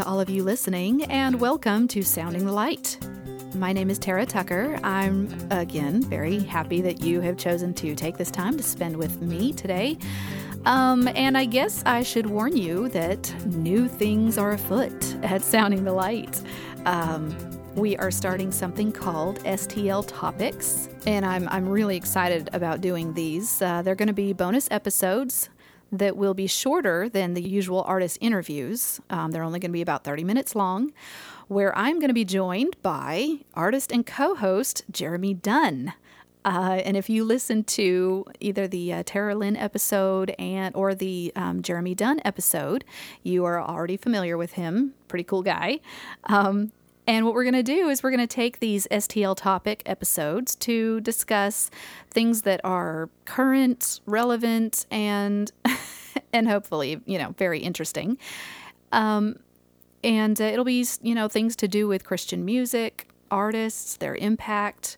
to all of you listening, and welcome to Sounding the Light. My name is Tara Tucker. I'm, again, very happy that you have chosen to take this time to spend with me today. Um, and I guess I should warn you that new things are afoot at Sounding the Light. Um, we are starting something called STL Topics, and I'm, I'm really excited about doing these. Uh, they're going to be bonus episodes that will be shorter than the usual artist interviews. Um, they're only going to be about 30 minutes long, where I'm going to be joined by artist and co host Jeremy Dunn. Uh, and if you listen to either the uh, Tara Lynn episode and or the um, Jeremy Dunn episode, you are already familiar with him. Pretty cool guy. Um, and what we're going to do is we're going to take these STL topic episodes to discuss things that are current, relevant, and and hopefully, you know, very interesting. Um, and uh, it'll be, you know, things to do with Christian music, artists, their impact.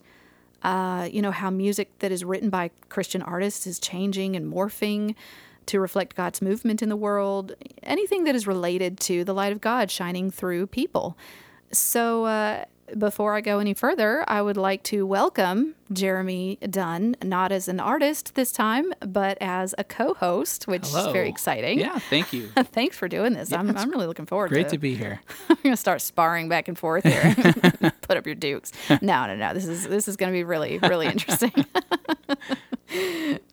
Uh, you know how music that is written by Christian artists is changing and morphing to reflect God's movement in the world. Anything that is related to the light of God shining through people. So, uh, before I go any further, I would like to welcome Jeremy Dunn, not as an artist this time, but as a co host, which Hello. is very exciting. Yeah, thank you. Thanks for doing this. I'm, I'm really looking forward Great to it. Great to be here. I'm gonna start sparring back and forth here. Put up your dukes. No, no, no. This is this is gonna be really, really interesting.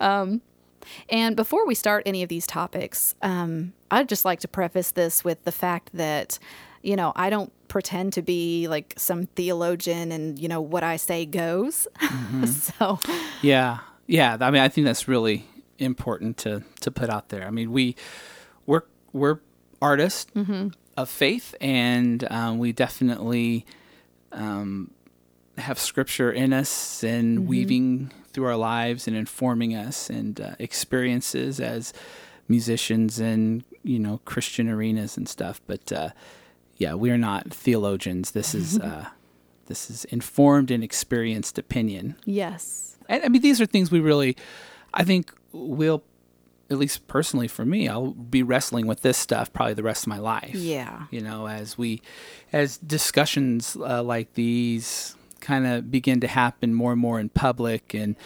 um, and before we start any of these topics, um, I'd just like to preface this with the fact that, you know, I don't pretend to be like some theologian and you know what I say goes. so Yeah, yeah. I mean, I think that's really important to to put out there. I mean, we we're we're artists of faith, and um, we definitely um, have scripture in us and weaving through our lives and informing us and uh, experiences as musicians and you know Christian arenas and stuff. But uh, yeah, we are not theologians. This is uh, this is informed and experienced opinion. yes, And, I mean, these are things we really, I think, we'll, at least personally for me, I'll be wrestling with this stuff probably the rest of my life. yeah, You know, as we, as discussions uh, like these kind of begin to happen more and more in public and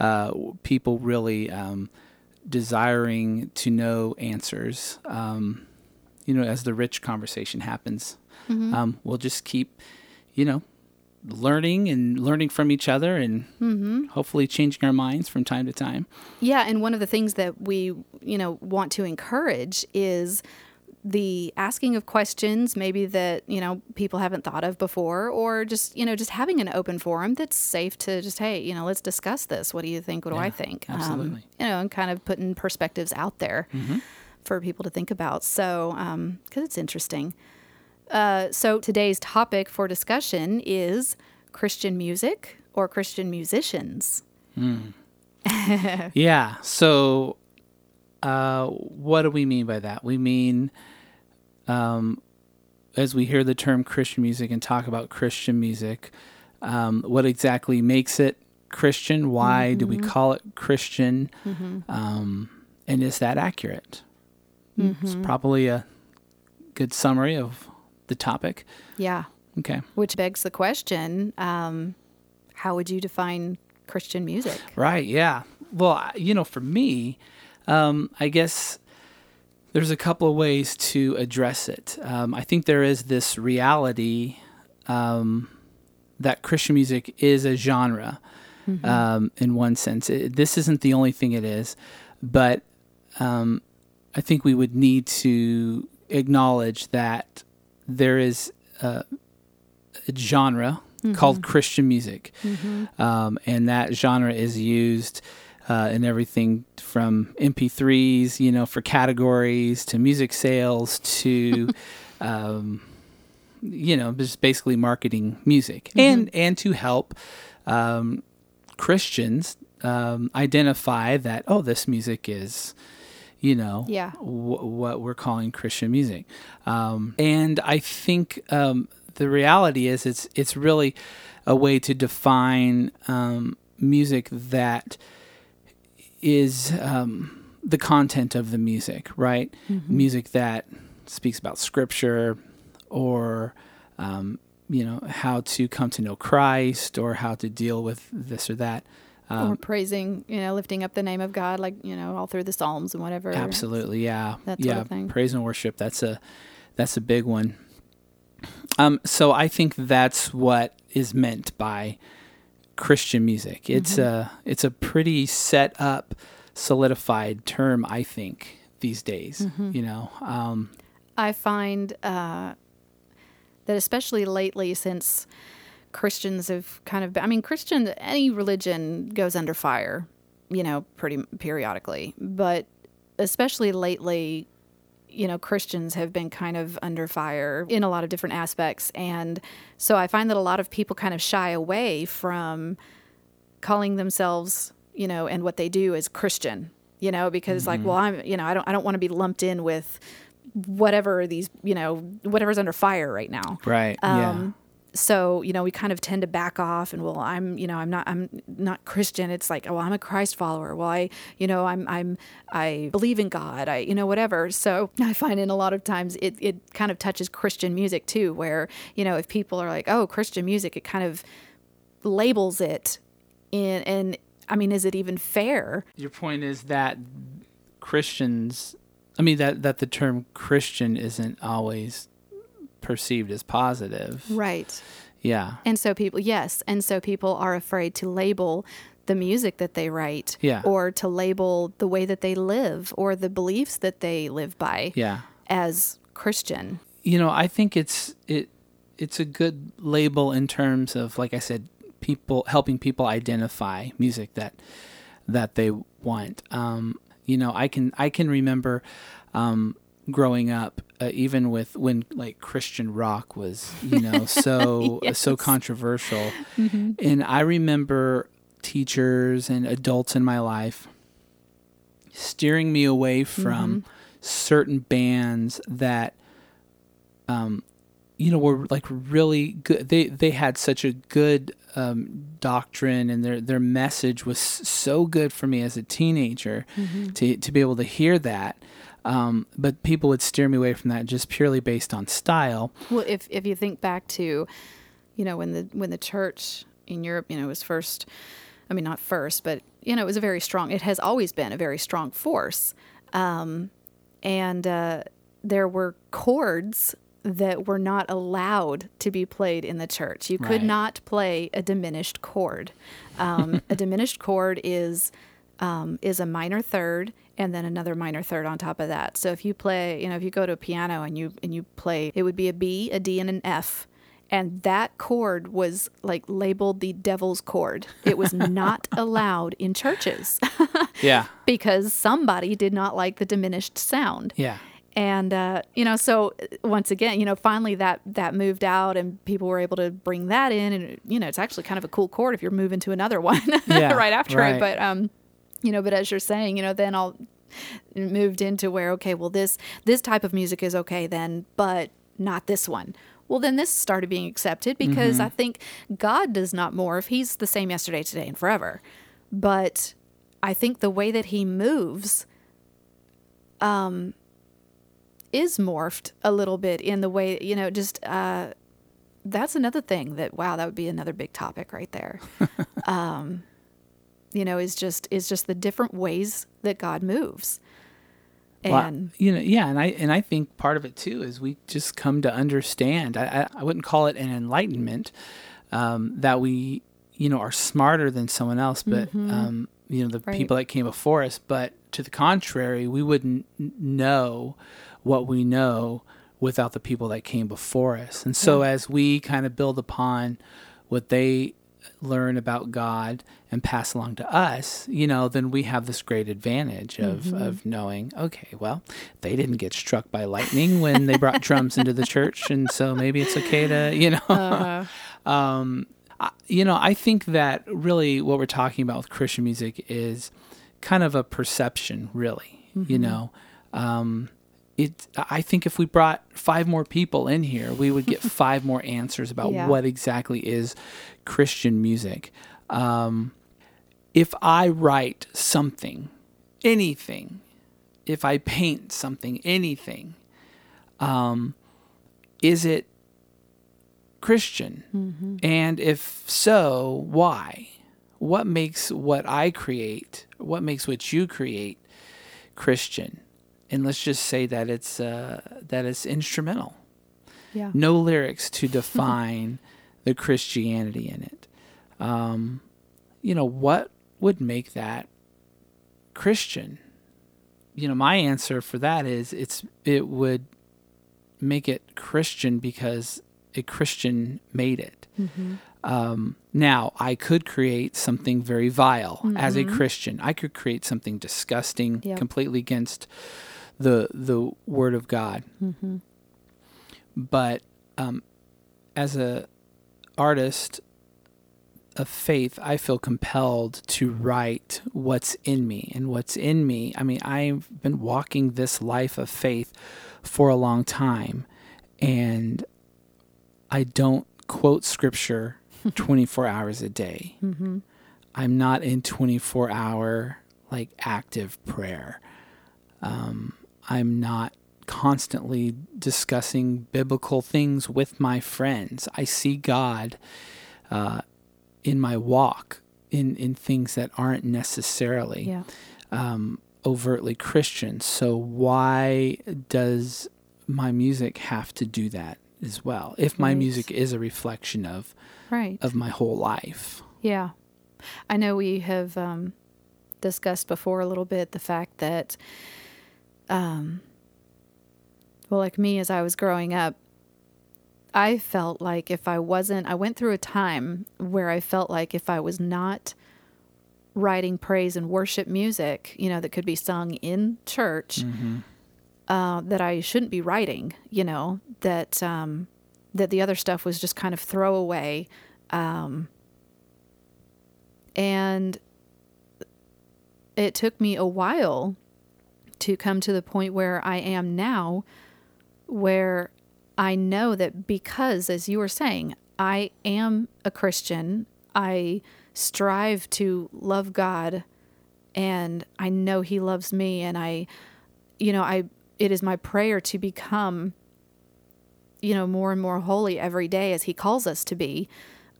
uh, people really um, desiring to know answers, um, you know, as the rich conversation happens, um, we'll just keep, you know, learning and learning from each other and hopefully changing our minds from time to time. Yeah, and one of the things that we, you know, want to encourage is the asking of questions maybe that, you know, people haven't thought of before or just, you know, just having an open forum that's safe to just hey, you know, let's discuss this. What do you think? What do I think? Um, absolutely. you know, and kind of putting perspectives out there for people to think about. So, um, cuz it's interesting. Uh, so today's topic for discussion is Christian music or Christian musicians. Yeah. So, uh, what do we mean by that? We mean, um, as we hear the term Christian music and talk about Christian music, um, what exactly makes it Christian? Why do we call it Christian? Um, and is that accurate? It's probably a good summary of the topic. Yeah. Okay. Which begs the question um, how would you define Christian music? Right. Yeah. Well, you know, for me, um, I guess there's a couple of ways to address it. Um, I think there is this reality um, that Christian music is a genre um, in one sense. It, this isn't the only thing it is, but um, I think we would need to acknowledge that there is a, a genre called Christian music, um, and that genre is used uh, in everything from MP3s, you know, for categories to music sales to, um, you know, just basically marketing music. And and to help um, Christians um, identify that oh, this music is you know, Yeah. wh- what we're calling Christian music. Um, and I think um, the reality is it's it's really a way to define um, music that is um, the content of the music, right? Music that speaks about scripture or um, you know how to come to know Christ or how to deal with this or that. Um, or praising, you know, lifting up the name of God, like you know, all through the Psalms and whatever. Absolutely, yeah, that yeah. Sort of thing. Praise and worship. That's a that's a big one. Um, so I think that's what is meant by Christian music. It's mm-hmm. a it's a pretty set up, solidified term. I think these days. Mm-hmm. You know, um, I find uh, that especially lately, since Christians have kind of, I mean, Christian any religion goes under fire, you know, pretty periodically, but especially lately, you know, Christians have been kind of under fire in a lot of different aspects. And so I find that a lot of people kind of shy away from calling themselves, you know, and what they do as Christian, you know, because mm-hmm. like, well, I'm, you know, I don't, I don't want to be lumped in with whatever these, you know, whatever's under fire right now. Right. Um, yeah so you know we kind of tend to back off and well i'm you know i'm not i'm not christian. It's like well i'm a christ follower. Well i you know i'm i'm i believe in god. I you know whatever. So i find in a lot of times it, it kind of touches christian music too where you know if people are like oh christian music it kind of labels it in and i mean is it even fair? Your point is that christians i mean that that the term christian isn't always perceived as positive. Right. Yeah. And so people, yes. And so people are afraid to label the music that they write yeah. or to label the way that they live or the beliefs that they live by yeah. as Christian. You know, I think it's it it's a good label in terms of like I said people helping people identify music that that they want. Um, you know, I can I can remember um, growing up, uh, even with when like Christian rock was, you know, so yes. so controversial. Mm-hmm. And I remember teachers and adults in my life steering me away from mm-hmm. certain bands that um you know were like really good they they had such a good um, doctrine and their their message was so good for me as a teenager mm-hmm. to to be able to hear that um, but people would steer me away from that just purely based on style. Well, if if you think back to, you know, when the when the church in Europe, you know, was first, I mean, not first, but you know, it was a very strong. It has always been a very strong force, um, and uh, there were chords that were not allowed to be played in the church. You could right. not play a diminished chord. Um, a diminished chord is um, is a minor third and then another minor third on top of that. So if you play, you know, if you go to a piano and you and you play, it would be a B, a D, and an F. And that chord was like labeled the devil's chord. It was not allowed in churches. yeah. Because somebody did not like the diminished sound. Yeah and uh, you know so uh, once again you know finally that that moved out and people were able to bring that in and you know it's actually kind of a cool chord if you're moving to another one yeah, right after right. it but um you know but as you're saying you know then i'll moved into where okay well this this type of music is okay then but not this one. Well then this started being accepted because mm-hmm. i think god does not morph. He's the same yesterday today and forever. But i think the way that he moves um is morphed a little bit in the way you know just uh that's another thing that wow that would be another big topic right there. Um you know is just is just the different ways that God moves. And well, you know, yeah, and I and I think part of it too is we just come to understand. I I, wouldn't call it an enlightenment um, that we you know are smarter than someone else, but mm-hmm. um, you know the right. people that came before us. But to the contrary, we wouldn't know what we know without the people that came before us. And so yeah. as we kind of build upon what they learn about God and pass along to us, you know, then we have this great advantage of, mm-hmm. of knowing, okay, well, they didn't get struck by lightning when they brought drums into the church, and so maybe it's okay to, you know. Uh-huh. um, you know, I think that really what we're talking about with Christian music is kind of a perception, really, mm-hmm. you know. Um, it i think if we brought five more people in here we would get five more answers about yeah. what exactly is christian music um, if i write something anything if i paint something anything um, is it Christian? And if so, why? What makes what I create, what makes what you create Christian? And let's just say that it's uh, that it's instrumental. Yeah. No lyrics to define the Christianity in it. Um, you know, what would make that Christian? You know, my answer for that is it's it would make it Christian because a Christian made it. Um, now, I could create something very vile as a Christian. I could create something disgusting, Yep. completely against the the Word of God. But um, as a artist of faith, I feel compelled to write what's in me. And what's in me, I mean, I've been walking this life of faith for a long time. And I don't quote scripture 24 hours a day. I'm not in 24 hour, like, active prayer. Um, I'm not constantly discussing biblical things with my friends. I see God uh, in my walk in, in things that aren't necessarily Yeah. um, overtly Christian. So why does my music have to do that as well? If my Right. music is a reflection of Right. of my whole life. Yeah. I know we have um, discussed before a little bit the fact that, um, well, like me as I was growing up, I felt like if I wasn't, I went through a time where I felt like if I was not writing praise and worship music, you know, that could be sung in church, uh, that I shouldn't be writing, you know, that, um, that the other stuff was just kind of throwaway. Um, and it took me a while to come to the point where I am now, where I know that because, as you were saying, I am a Christian, I strive to love God, and I know He loves me, and I, you know, I, it is my prayer to become, you know, more and more holy every day as He calls us to be.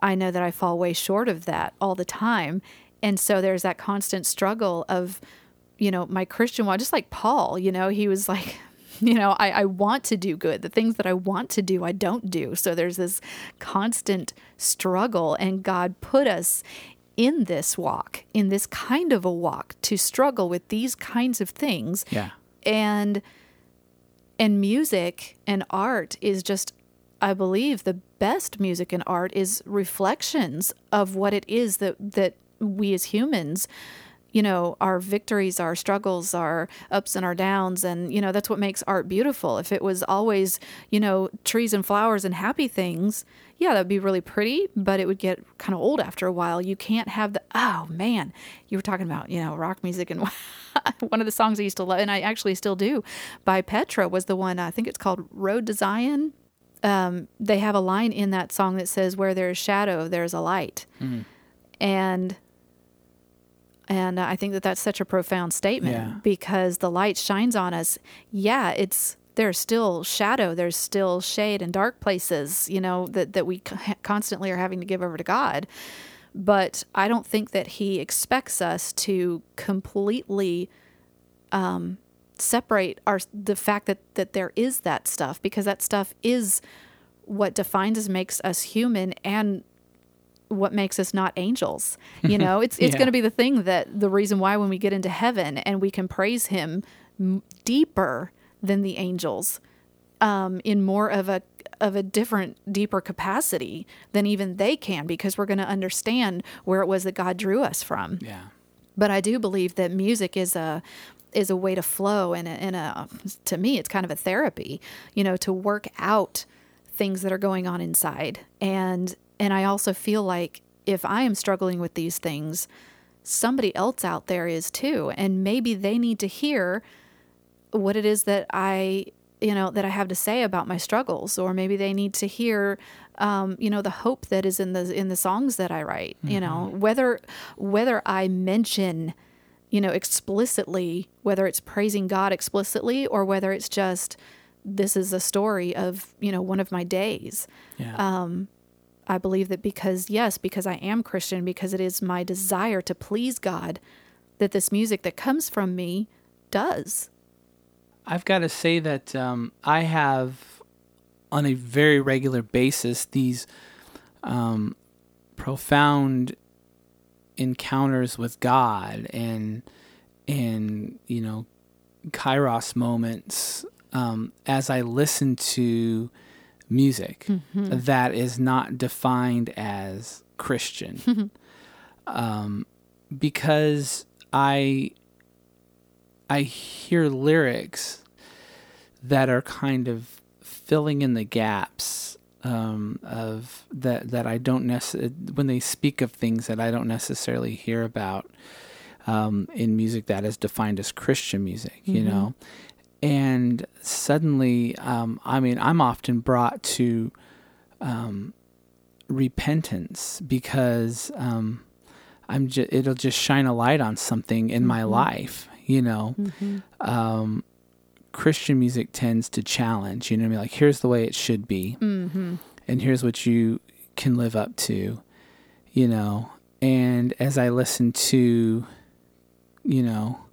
I know that I fall way short of that all the time. And so there's that constant struggle of, you know, my Christian walk, just like Paul, you know, he was like, you know, I, I want to do good. The things that I want to do, I don't do. So there's this constant struggle. And God put us in this walk, in this kind of a walk, to struggle with these kinds of things Yeah. and and music and art is just i believe the best music and art is reflections of what it is that that we as humans you know our victories our struggles our ups and our downs. And you know that's what makes art beautiful. If it was always you know trees and flowers and happy things yeah that'd be really pretty but it would get kind of old after a while. You can't have the oh man you were talking about you know rock music and one of the songs i used to love and i actually still do by petra was the one i think it's called road to zion. Um, they have a line in that song that says where there's shadow there's a light. And and uh, I think that that's such a profound statement Yeah. because the light shines on us. Yeah, it's there's still shadow, there's still shade and dark places, you know, that that we constantly are having to give over to God. But I don't think that He expects us to completely um, separate our the fact that that there is that stuff because that stuff is what defines us, makes us human, and what makes us not angels. You know, it's it's Yeah. going to be the thing that the reason why when we get into heaven and we can praise Him m- deeper than the angels, um, in more of a of a different, deeper capacity than even they can, because we're going to understand where it was that God drew us from Yeah. but I do believe that music is a is a way to flow and a, and a to me it's kind of a therapy, you know, to work out things that are going on inside. And and I also feel like if I am struggling with these things, somebody else out there is too, and maybe they need to hear what it is that I you know that I have to say about my struggles, or maybe they need to hear, um, you know, the hope that is in the in the songs that I write. You know, whether whether I mention, you know, explicitly whether it's praising God explicitly or whether it's just this is a story of you know one of my days. Yeah. Um, I believe that because yes, because I am Christian, because it is my desire to please God, that this music that comes from me does. I've got to say that um, I have, on a very regular basis, these um, profound encounters with God and and you know kairos moments um, as I listen to music that is not defined as Christian. Um, because I I hear lyrics that are kind of filling in the gaps um, of that that I don't necessarily when they speak of things that I don't necessarily hear about um, in music that is defined as Christian music, you know, and suddenly, um, I mean, I'm often brought to um, repentance because um, I'm just it'll just shine a light on something in my life, you know. Um, Christian music tends to challenge, you know, what I mean, like here's the way it should be, Mm-hmm. and here's what you can live up to, you know. And as I listen to, you know,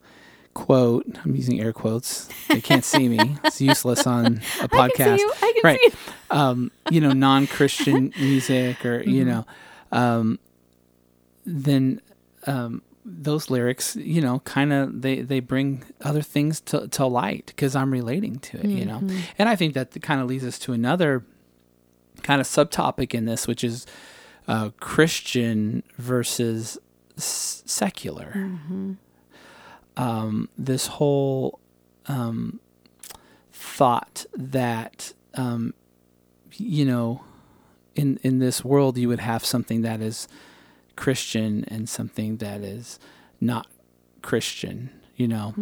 quote, I'm using air quotes. They can't see me. It's useless on a podcast I can see you. I can right see you. um you know non-christian music or you Mm-hmm. know um then um those lyrics you know kind of they they bring other things to to light because i'm relating to it you know Mm-hmm. and i think that kind of leads us to another kind of subtopic in this which is uh christian versus s- secular Mm-hmm. Um, this whole um, thought that um, you know in in this world you would have something that is Christian and something that is not Christian, you know.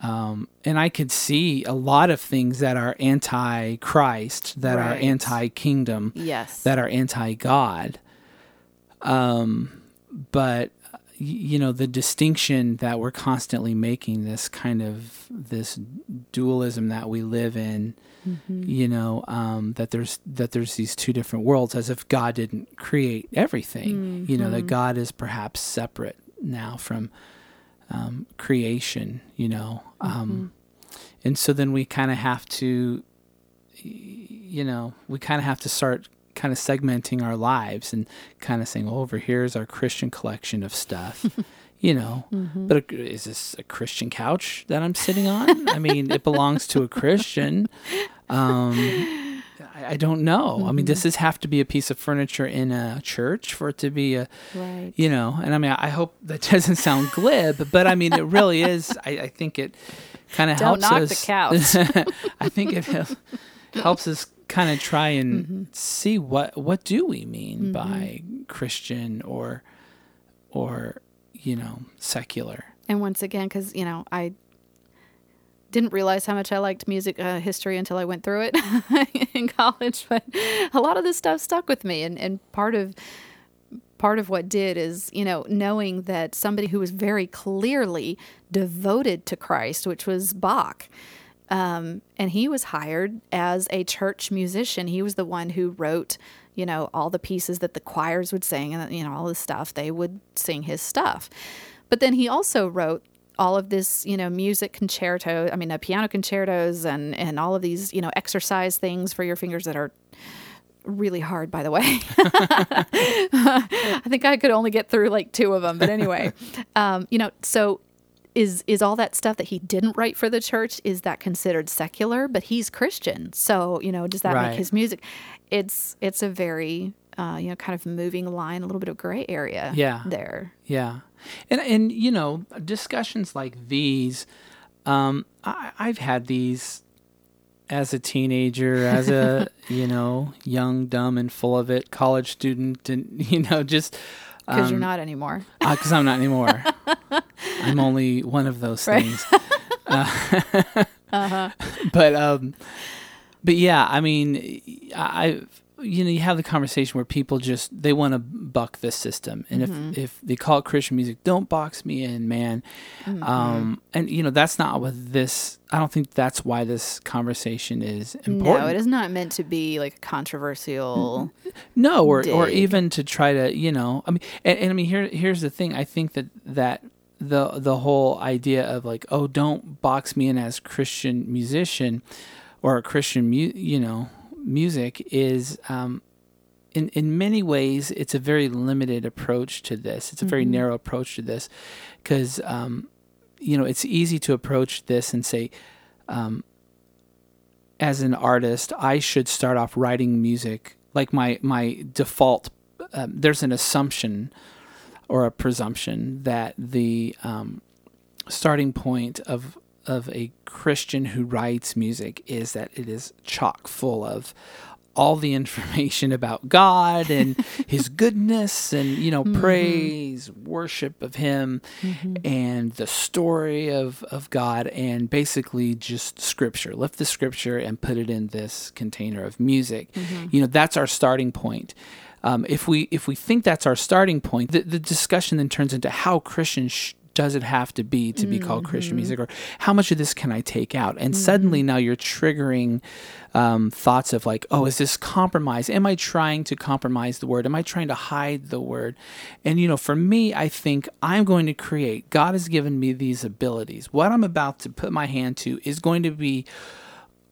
Um, and I could see a lot of things that are anti-Christ, that are anti-kingdom, Yes. that are anti-God. Um, but you know the distinction that we're constantly making, this kind of this dualism that we live in, you know, um, that there's that there's these two different worlds, as if God didn't create everything. You know that God is perhaps separate now from um, creation. You know, um, and so then we kind of have to you know, we kind of have to start kind of segmenting our lives and kind of saying, well, over here is our Christian collection of stuff, you know. But a- is this a Christian couch that I'm sitting on? I mean, it belongs to a Christian. Um, I, I don't know. I mean, does this have to be a piece of furniture in a church for it to be a, right. you know? And I mean, I hope that doesn't sound glib, but I mean, it really is. I, I think it kind of Don't helps knock us. the couch. I think it helps us kind of try and Mm-hmm. see what what do we mean by Christian or or you know secular. And once again, because you know, I didn't realize how much I liked music uh, history until I went through it in college. But a lot of this stuff stuck with me, and and part of part of what did is you know knowing that somebody who was very clearly devoted to Christ, which was Bach. Um, and he was hired as a church musician. He was the one who wrote, you know, all the pieces that the choirs would sing and, you know, all this stuff. They would sing his stuff. But then he also wrote all of this, you know, music concerto, I mean, uh, piano concertos and, and all of these, you know, exercise things for your fingers that are really hard, by the way. I think I could only get through like two of them. But anyway, um, you know, so is is all that stuff that he didn't write for the church is that considered secular? But he's christian. So you know does that Right. make his music it's it's a very uh, you know kind of moving line a little bit of gray area Yeah. there. Yeah, and and you know discussions like these, um, I, I've had these as a teenager, as a you know young, dumb, and full of it. College student, and you know just because you're not anymore because I'm not anymore. I'm only one of those Right. things. Uh, huh. But um, but yeah, I mean, I you know, you have the conversation where people just they want to buck the system, and Mm-hmm. if if they call it Christian music, don't box me in, man. Mm-hmm. Um, and you know, that's not what this. I don't think that's why this conversation is important. No, it is not meant to be like a controversial. No, or or even to try to, you know, I mean, and, and I mean, here here's the thing. I think that that the the whole idea of like, oh, don't box me in as Christian musician or a Christian, mu- you know, music is. Um, in, in many ways, it's a very limited approach to this. It's a very narrow approach to this, because um, you know it's easy to approach this and say, um, as an artist, I should start off writing music like my my default. Um, there's an assumption or a presumption that the um, starting point of of a Christian who writes music is that it is chock full of all the information about God and His goodness and you know mm-hmm. praise, worship of Him, mm-hmm. and the story of of God, and basically just Scripture. Lift the Scripture and put it in this container of music. Mm-hmm. You know that's our starting point. Um, if we if we think that's our starting point, the, the discussion then turns into how Christian sh- does it have to be to be called Christian mm-hmm. music, or how much of this can I take out? And mm-hmm. suddenly now you're triggering um, thoughts of like, oh, is this compromise? Am I trying to compromise the word? Am I trying to hide the word? And you know, for me, I think I'm going to create. God has given me these abilities. What I'm about to put my hand to is going to be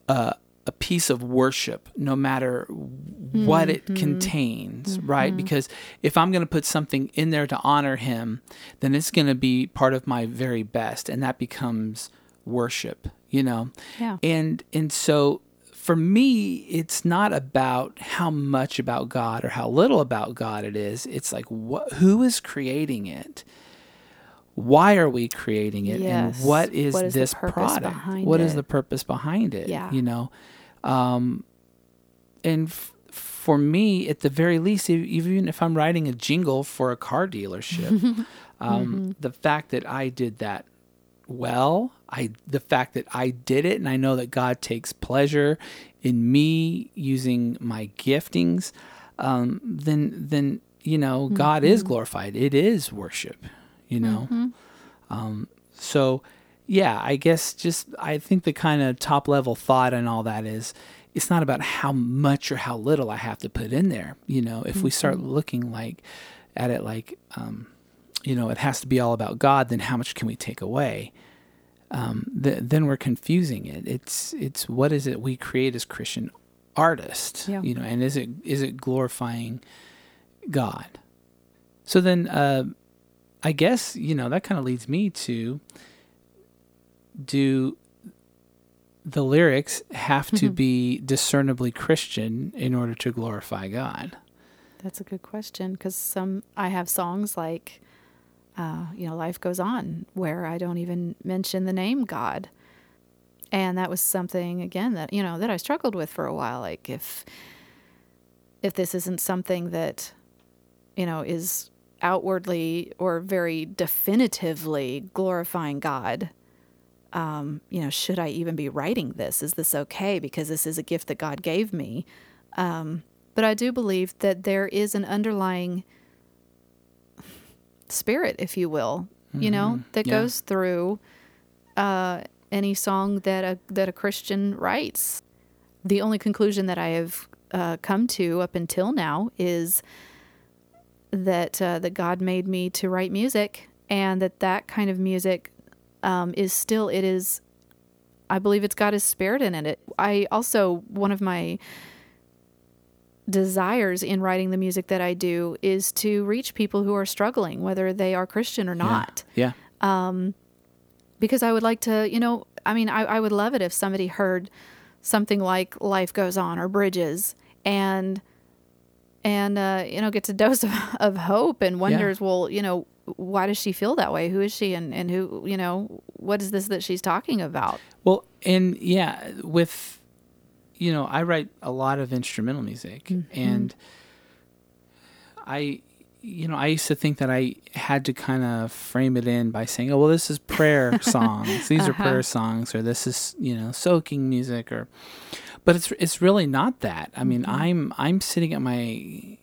uh, a piece of worship, no matter what it mm-hmm. contains, right? Mm-hmm. Because if I'm going to put something in there to honor Him, then it's going to be part of my very best, and that becomes worship, you know. Yeah. And and so for me, it's not about how much about God or how little about God it is. It's like what who is creating it. Why are we creating it, Yes. and what is, What is this product? What is the purpose behind it? Yeah. you know, um, and f- for me, at the very least, even if I'm writing a jingle for a car dealership, um, the fact that I did that well, I the fact that I did it, and I know that God takes pleasure in me using my giftings, um, then then you know God is glorified. It is worship, you know. Um, so yeah, I guess just I think the kind of top level thought and all that is it's not about how much or how little I have to put in there. You know, if we start looking like at it like um, you know it has to be all about God, then how much can we take away? Um, th- then we're confusing it. It's it's what is it we create as Christian artists? Yeah. You know, and is it is it glorifying God? So then, uh, I guess you know that kind of leads me to do the lyrics have to be discernibly Christian in order to glorify God? That's a good question because some I have songs like, uh, you know, life goes on where I don't even mention the name God, and that was something again that you know that I struggled with for a while. Like if if this isn't something that you know is outwardly or very definitively glorifying God. Um, you know, should I even be writing this? Is this okay? Because this is a gift that God gave me. Um, but I do believe that there is an underlying spirit, if you will, you know, that Mm-hmm. Yeah. goes through uh, any song that a that a Christian writes. The only conclusion that I have uh, come to up until now is that uh, that God made me to write music, and that that kind of music um, is still it is. I believe it's got His Spirit in it. I also one of my desires in writing the music that I do is to reach people who are struggling, whether they are Christian or not. Yeah. Um, Because I would like to, you know, I mean, I, I would love it if somebody heard something like "Life Goes On" or "Bridges" and and uh, you know gets a dose of, of hope and wonders, well, you know, why does she feel that way? Who is she, and and who, you know, what is this that she's talking about? Well, and yeah, with you know, I write a lot of instrumental music, and I, you know, I used to think that I had to kind of frame it in by saying, "Oh, well, this is prayer songs. These are prayer songs, or this is you know soaking music," or. but it's it's really not that. I mean, Mm-hmm. I'm I'm sitting at my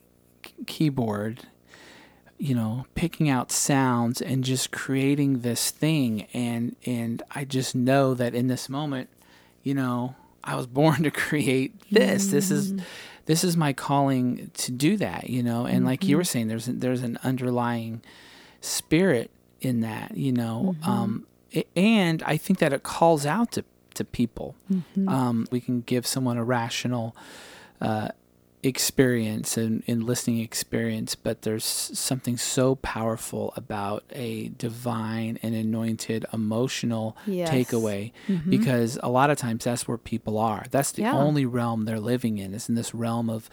keyboard, you know, picking out sounds and just creating this thing, and and I just know that in this moment, you know, I was born to create this. This is Mm-hmm. this is my calling to do that, you know. And like Mm-hmm. you were saying, there's there's an underlying spirit in that, you know. Mm-hmm. Um, and I think that it calls out to to people. Mm-hmm. Um, we can give someone a rational uh, experience and, and listening experience, but there's something so powerful about a divine and anointed emotional Yes. takeaway Mhm. because a lot of times that's where people are. That's the Yeah. only realm they're living in is in this realm of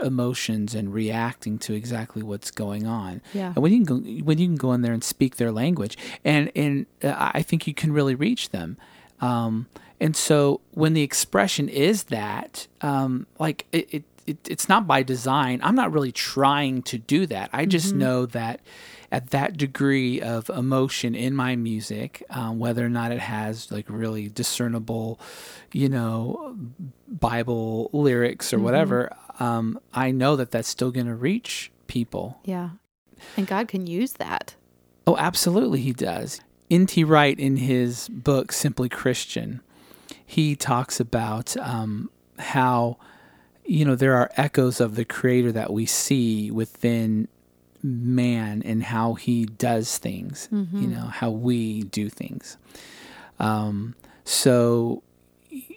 emotions and reacting to exactly what's going on. Yeah. And when you can go, when you can go in there and speak their language, and and uh, I think you can really reach them. Um, and so when the expression is that, um, like it, it, it, it's not by design. I'm not really trying to do that. I just Mm-hmm. know that at that degree of emotion in my music, um, whether or not it has like really discernible, you know, Bible lyrics or whatever, um, I know that that's still going to reach people. Yeah. And God can use that. Oh, absolutely, he does. N.T. Wright, in his book Simply Christian, he talks about um, how you know there are echoes of the Creator that we see within man and how he does things. You know how we do things. Um, so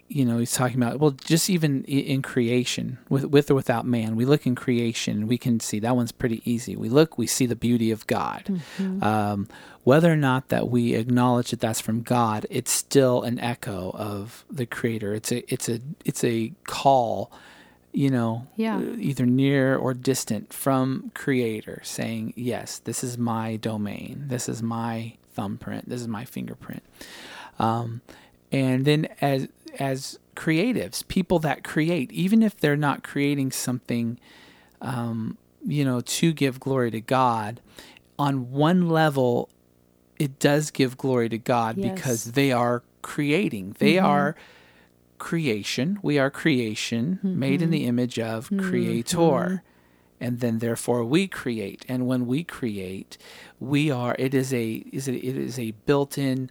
you know he's talking about well just even in creation with with or without man we look in creation we can see that one's pretty easy we look we see the beauty of god um, whether or not that we acknowledge that that's from god it's still an echo of the creator it's a it's a it's a call you know Yeah. uh, either near or distant from creator saying yes this is my domain this is my thumbprint this is my fingerprint um, and then as as creatives, people that create, even if they're not creating something, um, you know, to give glory to God, on one level, it does give glory to God Yes. because they are creating. They are creation. We are creation, made in the image of Creator. And then therefore we create. And when we create, we are it is a is it, it is a built-in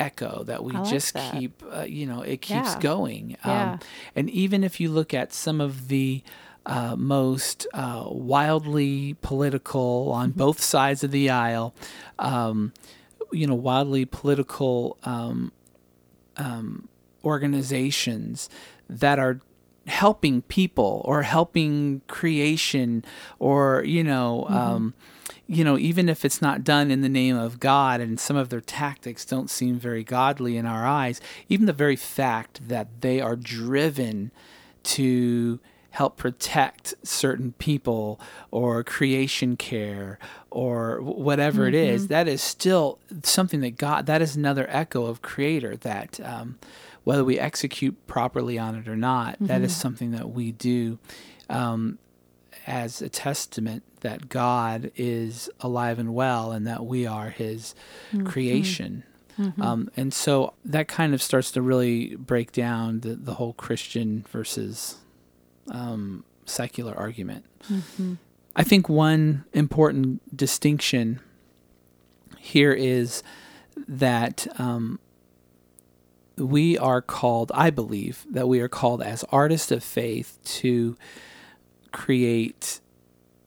echo that we like just that. keep uh, you know it keeps Yeah. going Yeah. um, and even if you look at some of the uh, most uh, wildly political on Mm-hmm. both sides of the aisle um, you know wildly political um, um, organizations that are helping people or helping creation or you know um, you know even if it's not done in the name of god and some of their tactics don't seem very godly in our eyes even the very fact that they are driven to help protect certain people or creation care or wh- whatever it is that is still something that god that is another echo of creator that um, whether we execute properly on it or not that is something that we do um, as a testament that god is alive and well and that we are his creation. Um, and so that kind of starts to really break down the, the whole christian versus um, secular argument. I think one important distinction here is that um, we are called, I believe, that we are called as artists of faith to create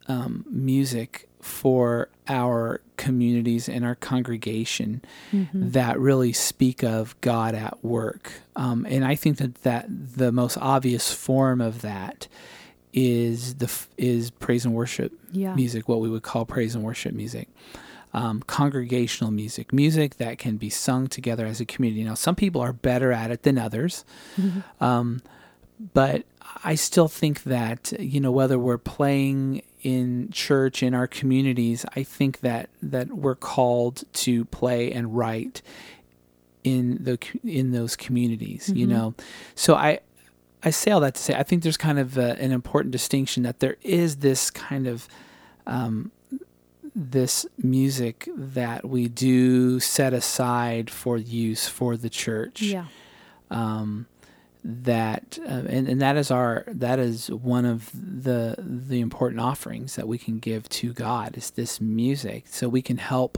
um, music for our communities and our congregation that really speak of God at work. Um, and I think that, that the most obvious form of that is the is praise and worship Yeah. music, what we would call praise and worship music. Um, congregational music, music that can be sung together as a community. Now, some people are better at it than others, um, but I still think that you know whether we're playing in church in our communities, I think that that we're called to play and write in the in those communities. You know, so I I say all that to say I think there's kind of a, an important distinction that there is this kind of um, this music that we do set aside for use for the church Yeah. um, that uh, and, and that is our that is one of the the important offerings that we can give to God is this music so we can help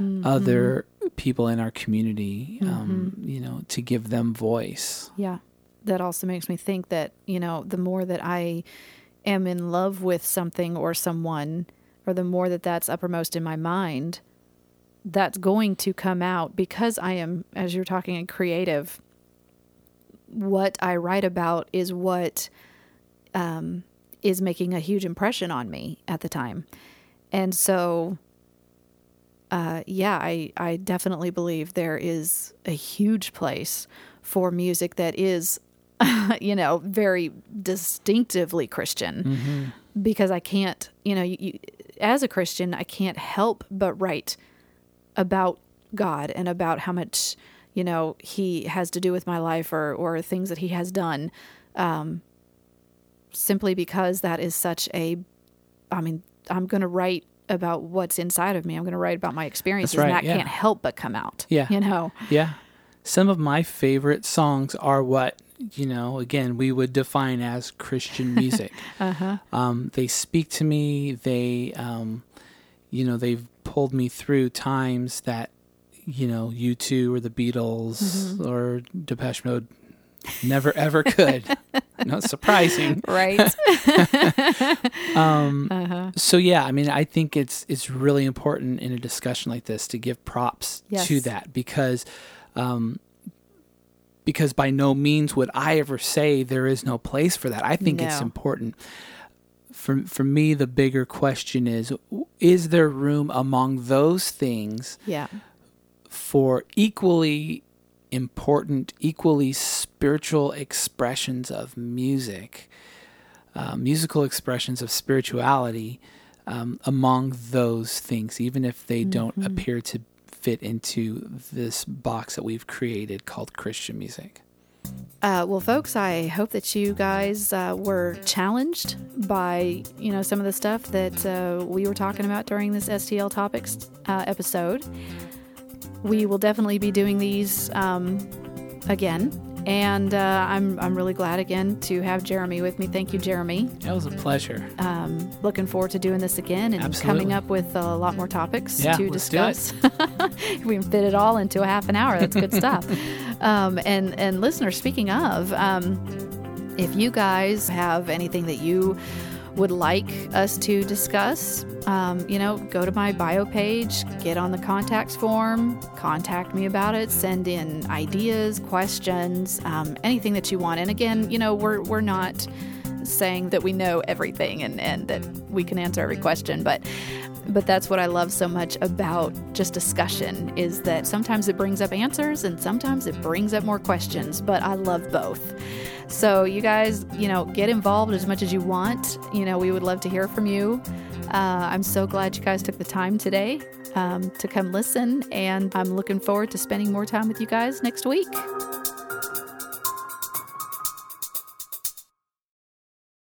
mm-hmm. other people in our community um, mm-hmm. you know to give them voice yeah that also makes me think that you know the more that I am in love with something or someone or the more that that's uppermost in my mind that's going to come out because I am as you're talking a creative what I write about is what um, is making a huge impression on me at the time. And so, uh, yeah, I, I definitely believe there is a huge place for music that is, you know, very distinctively Christian. Mm-hmm. Because I can't, you know, you, you, as a Christian, I can't help but write about God and about how much you know he has to do with my life or or things that he has done um, simply because that is such a i mean i'm going to write about what's inside of me. I'm going to write about my experiences right, and that yeah. can't help but come out yeah. you know? Yeah. Some of my favorite songs are what you know again we would define as christian music uh-huh. um, they speak to me they um, you know they've pulled me through times that you know, U2 or the Beatles mm-hmm. or Depeche Mode never ever could. Not surprising, right? um, uh-huh. So yeah, I mean, I think it's it's really important in a discussion like this to give props yes. to that because, um, because by no means would I ever say there is no place for that. I think no. it's important. For for me, the bigger question is: Is there room among those things? Yeah for equally important, equally spiritual expressions of music, uh, musical expressions of spirituality um, among those things, even if they mm-hmm. don't appear to fit into this box that we've created called Christian music. Uh, well, folks, I hope that you guys uh, were challenged by you know some of the stuff that uh, we were talking about during this STL topics uh, episode we will definitely be doing these um, again. And uh, I'm, I'm really glad again to have Jeremy with me. Thank you, Jeremy. It was a pleasure. Um, looking forward to doing this again and Absolutely. coming up with a lot more topics yeah, to discuss. we can fit it all into a half an hour. That's good stuff. Um, and, and listeners, speaking of, um, if you guys have anything that you would like us to discuss, um, you know, go to my bio page, get on the contacts form, contact me about it, send in ideas, questions, um, anything that you want. And again, you know, we're, we're not saying that we know everything and, and that we can answer every question, but but that's what I love so much about just discussion is that sometimes it brings up answers and sometimes it brings up more questions, but I love both. So, you guys, you know, get involved as much as you want. You know, we would love to hear from you. Uh, I'm so glad you guys took the time today um, to come listen, and I'm looking forward to spending more time with you guys next week.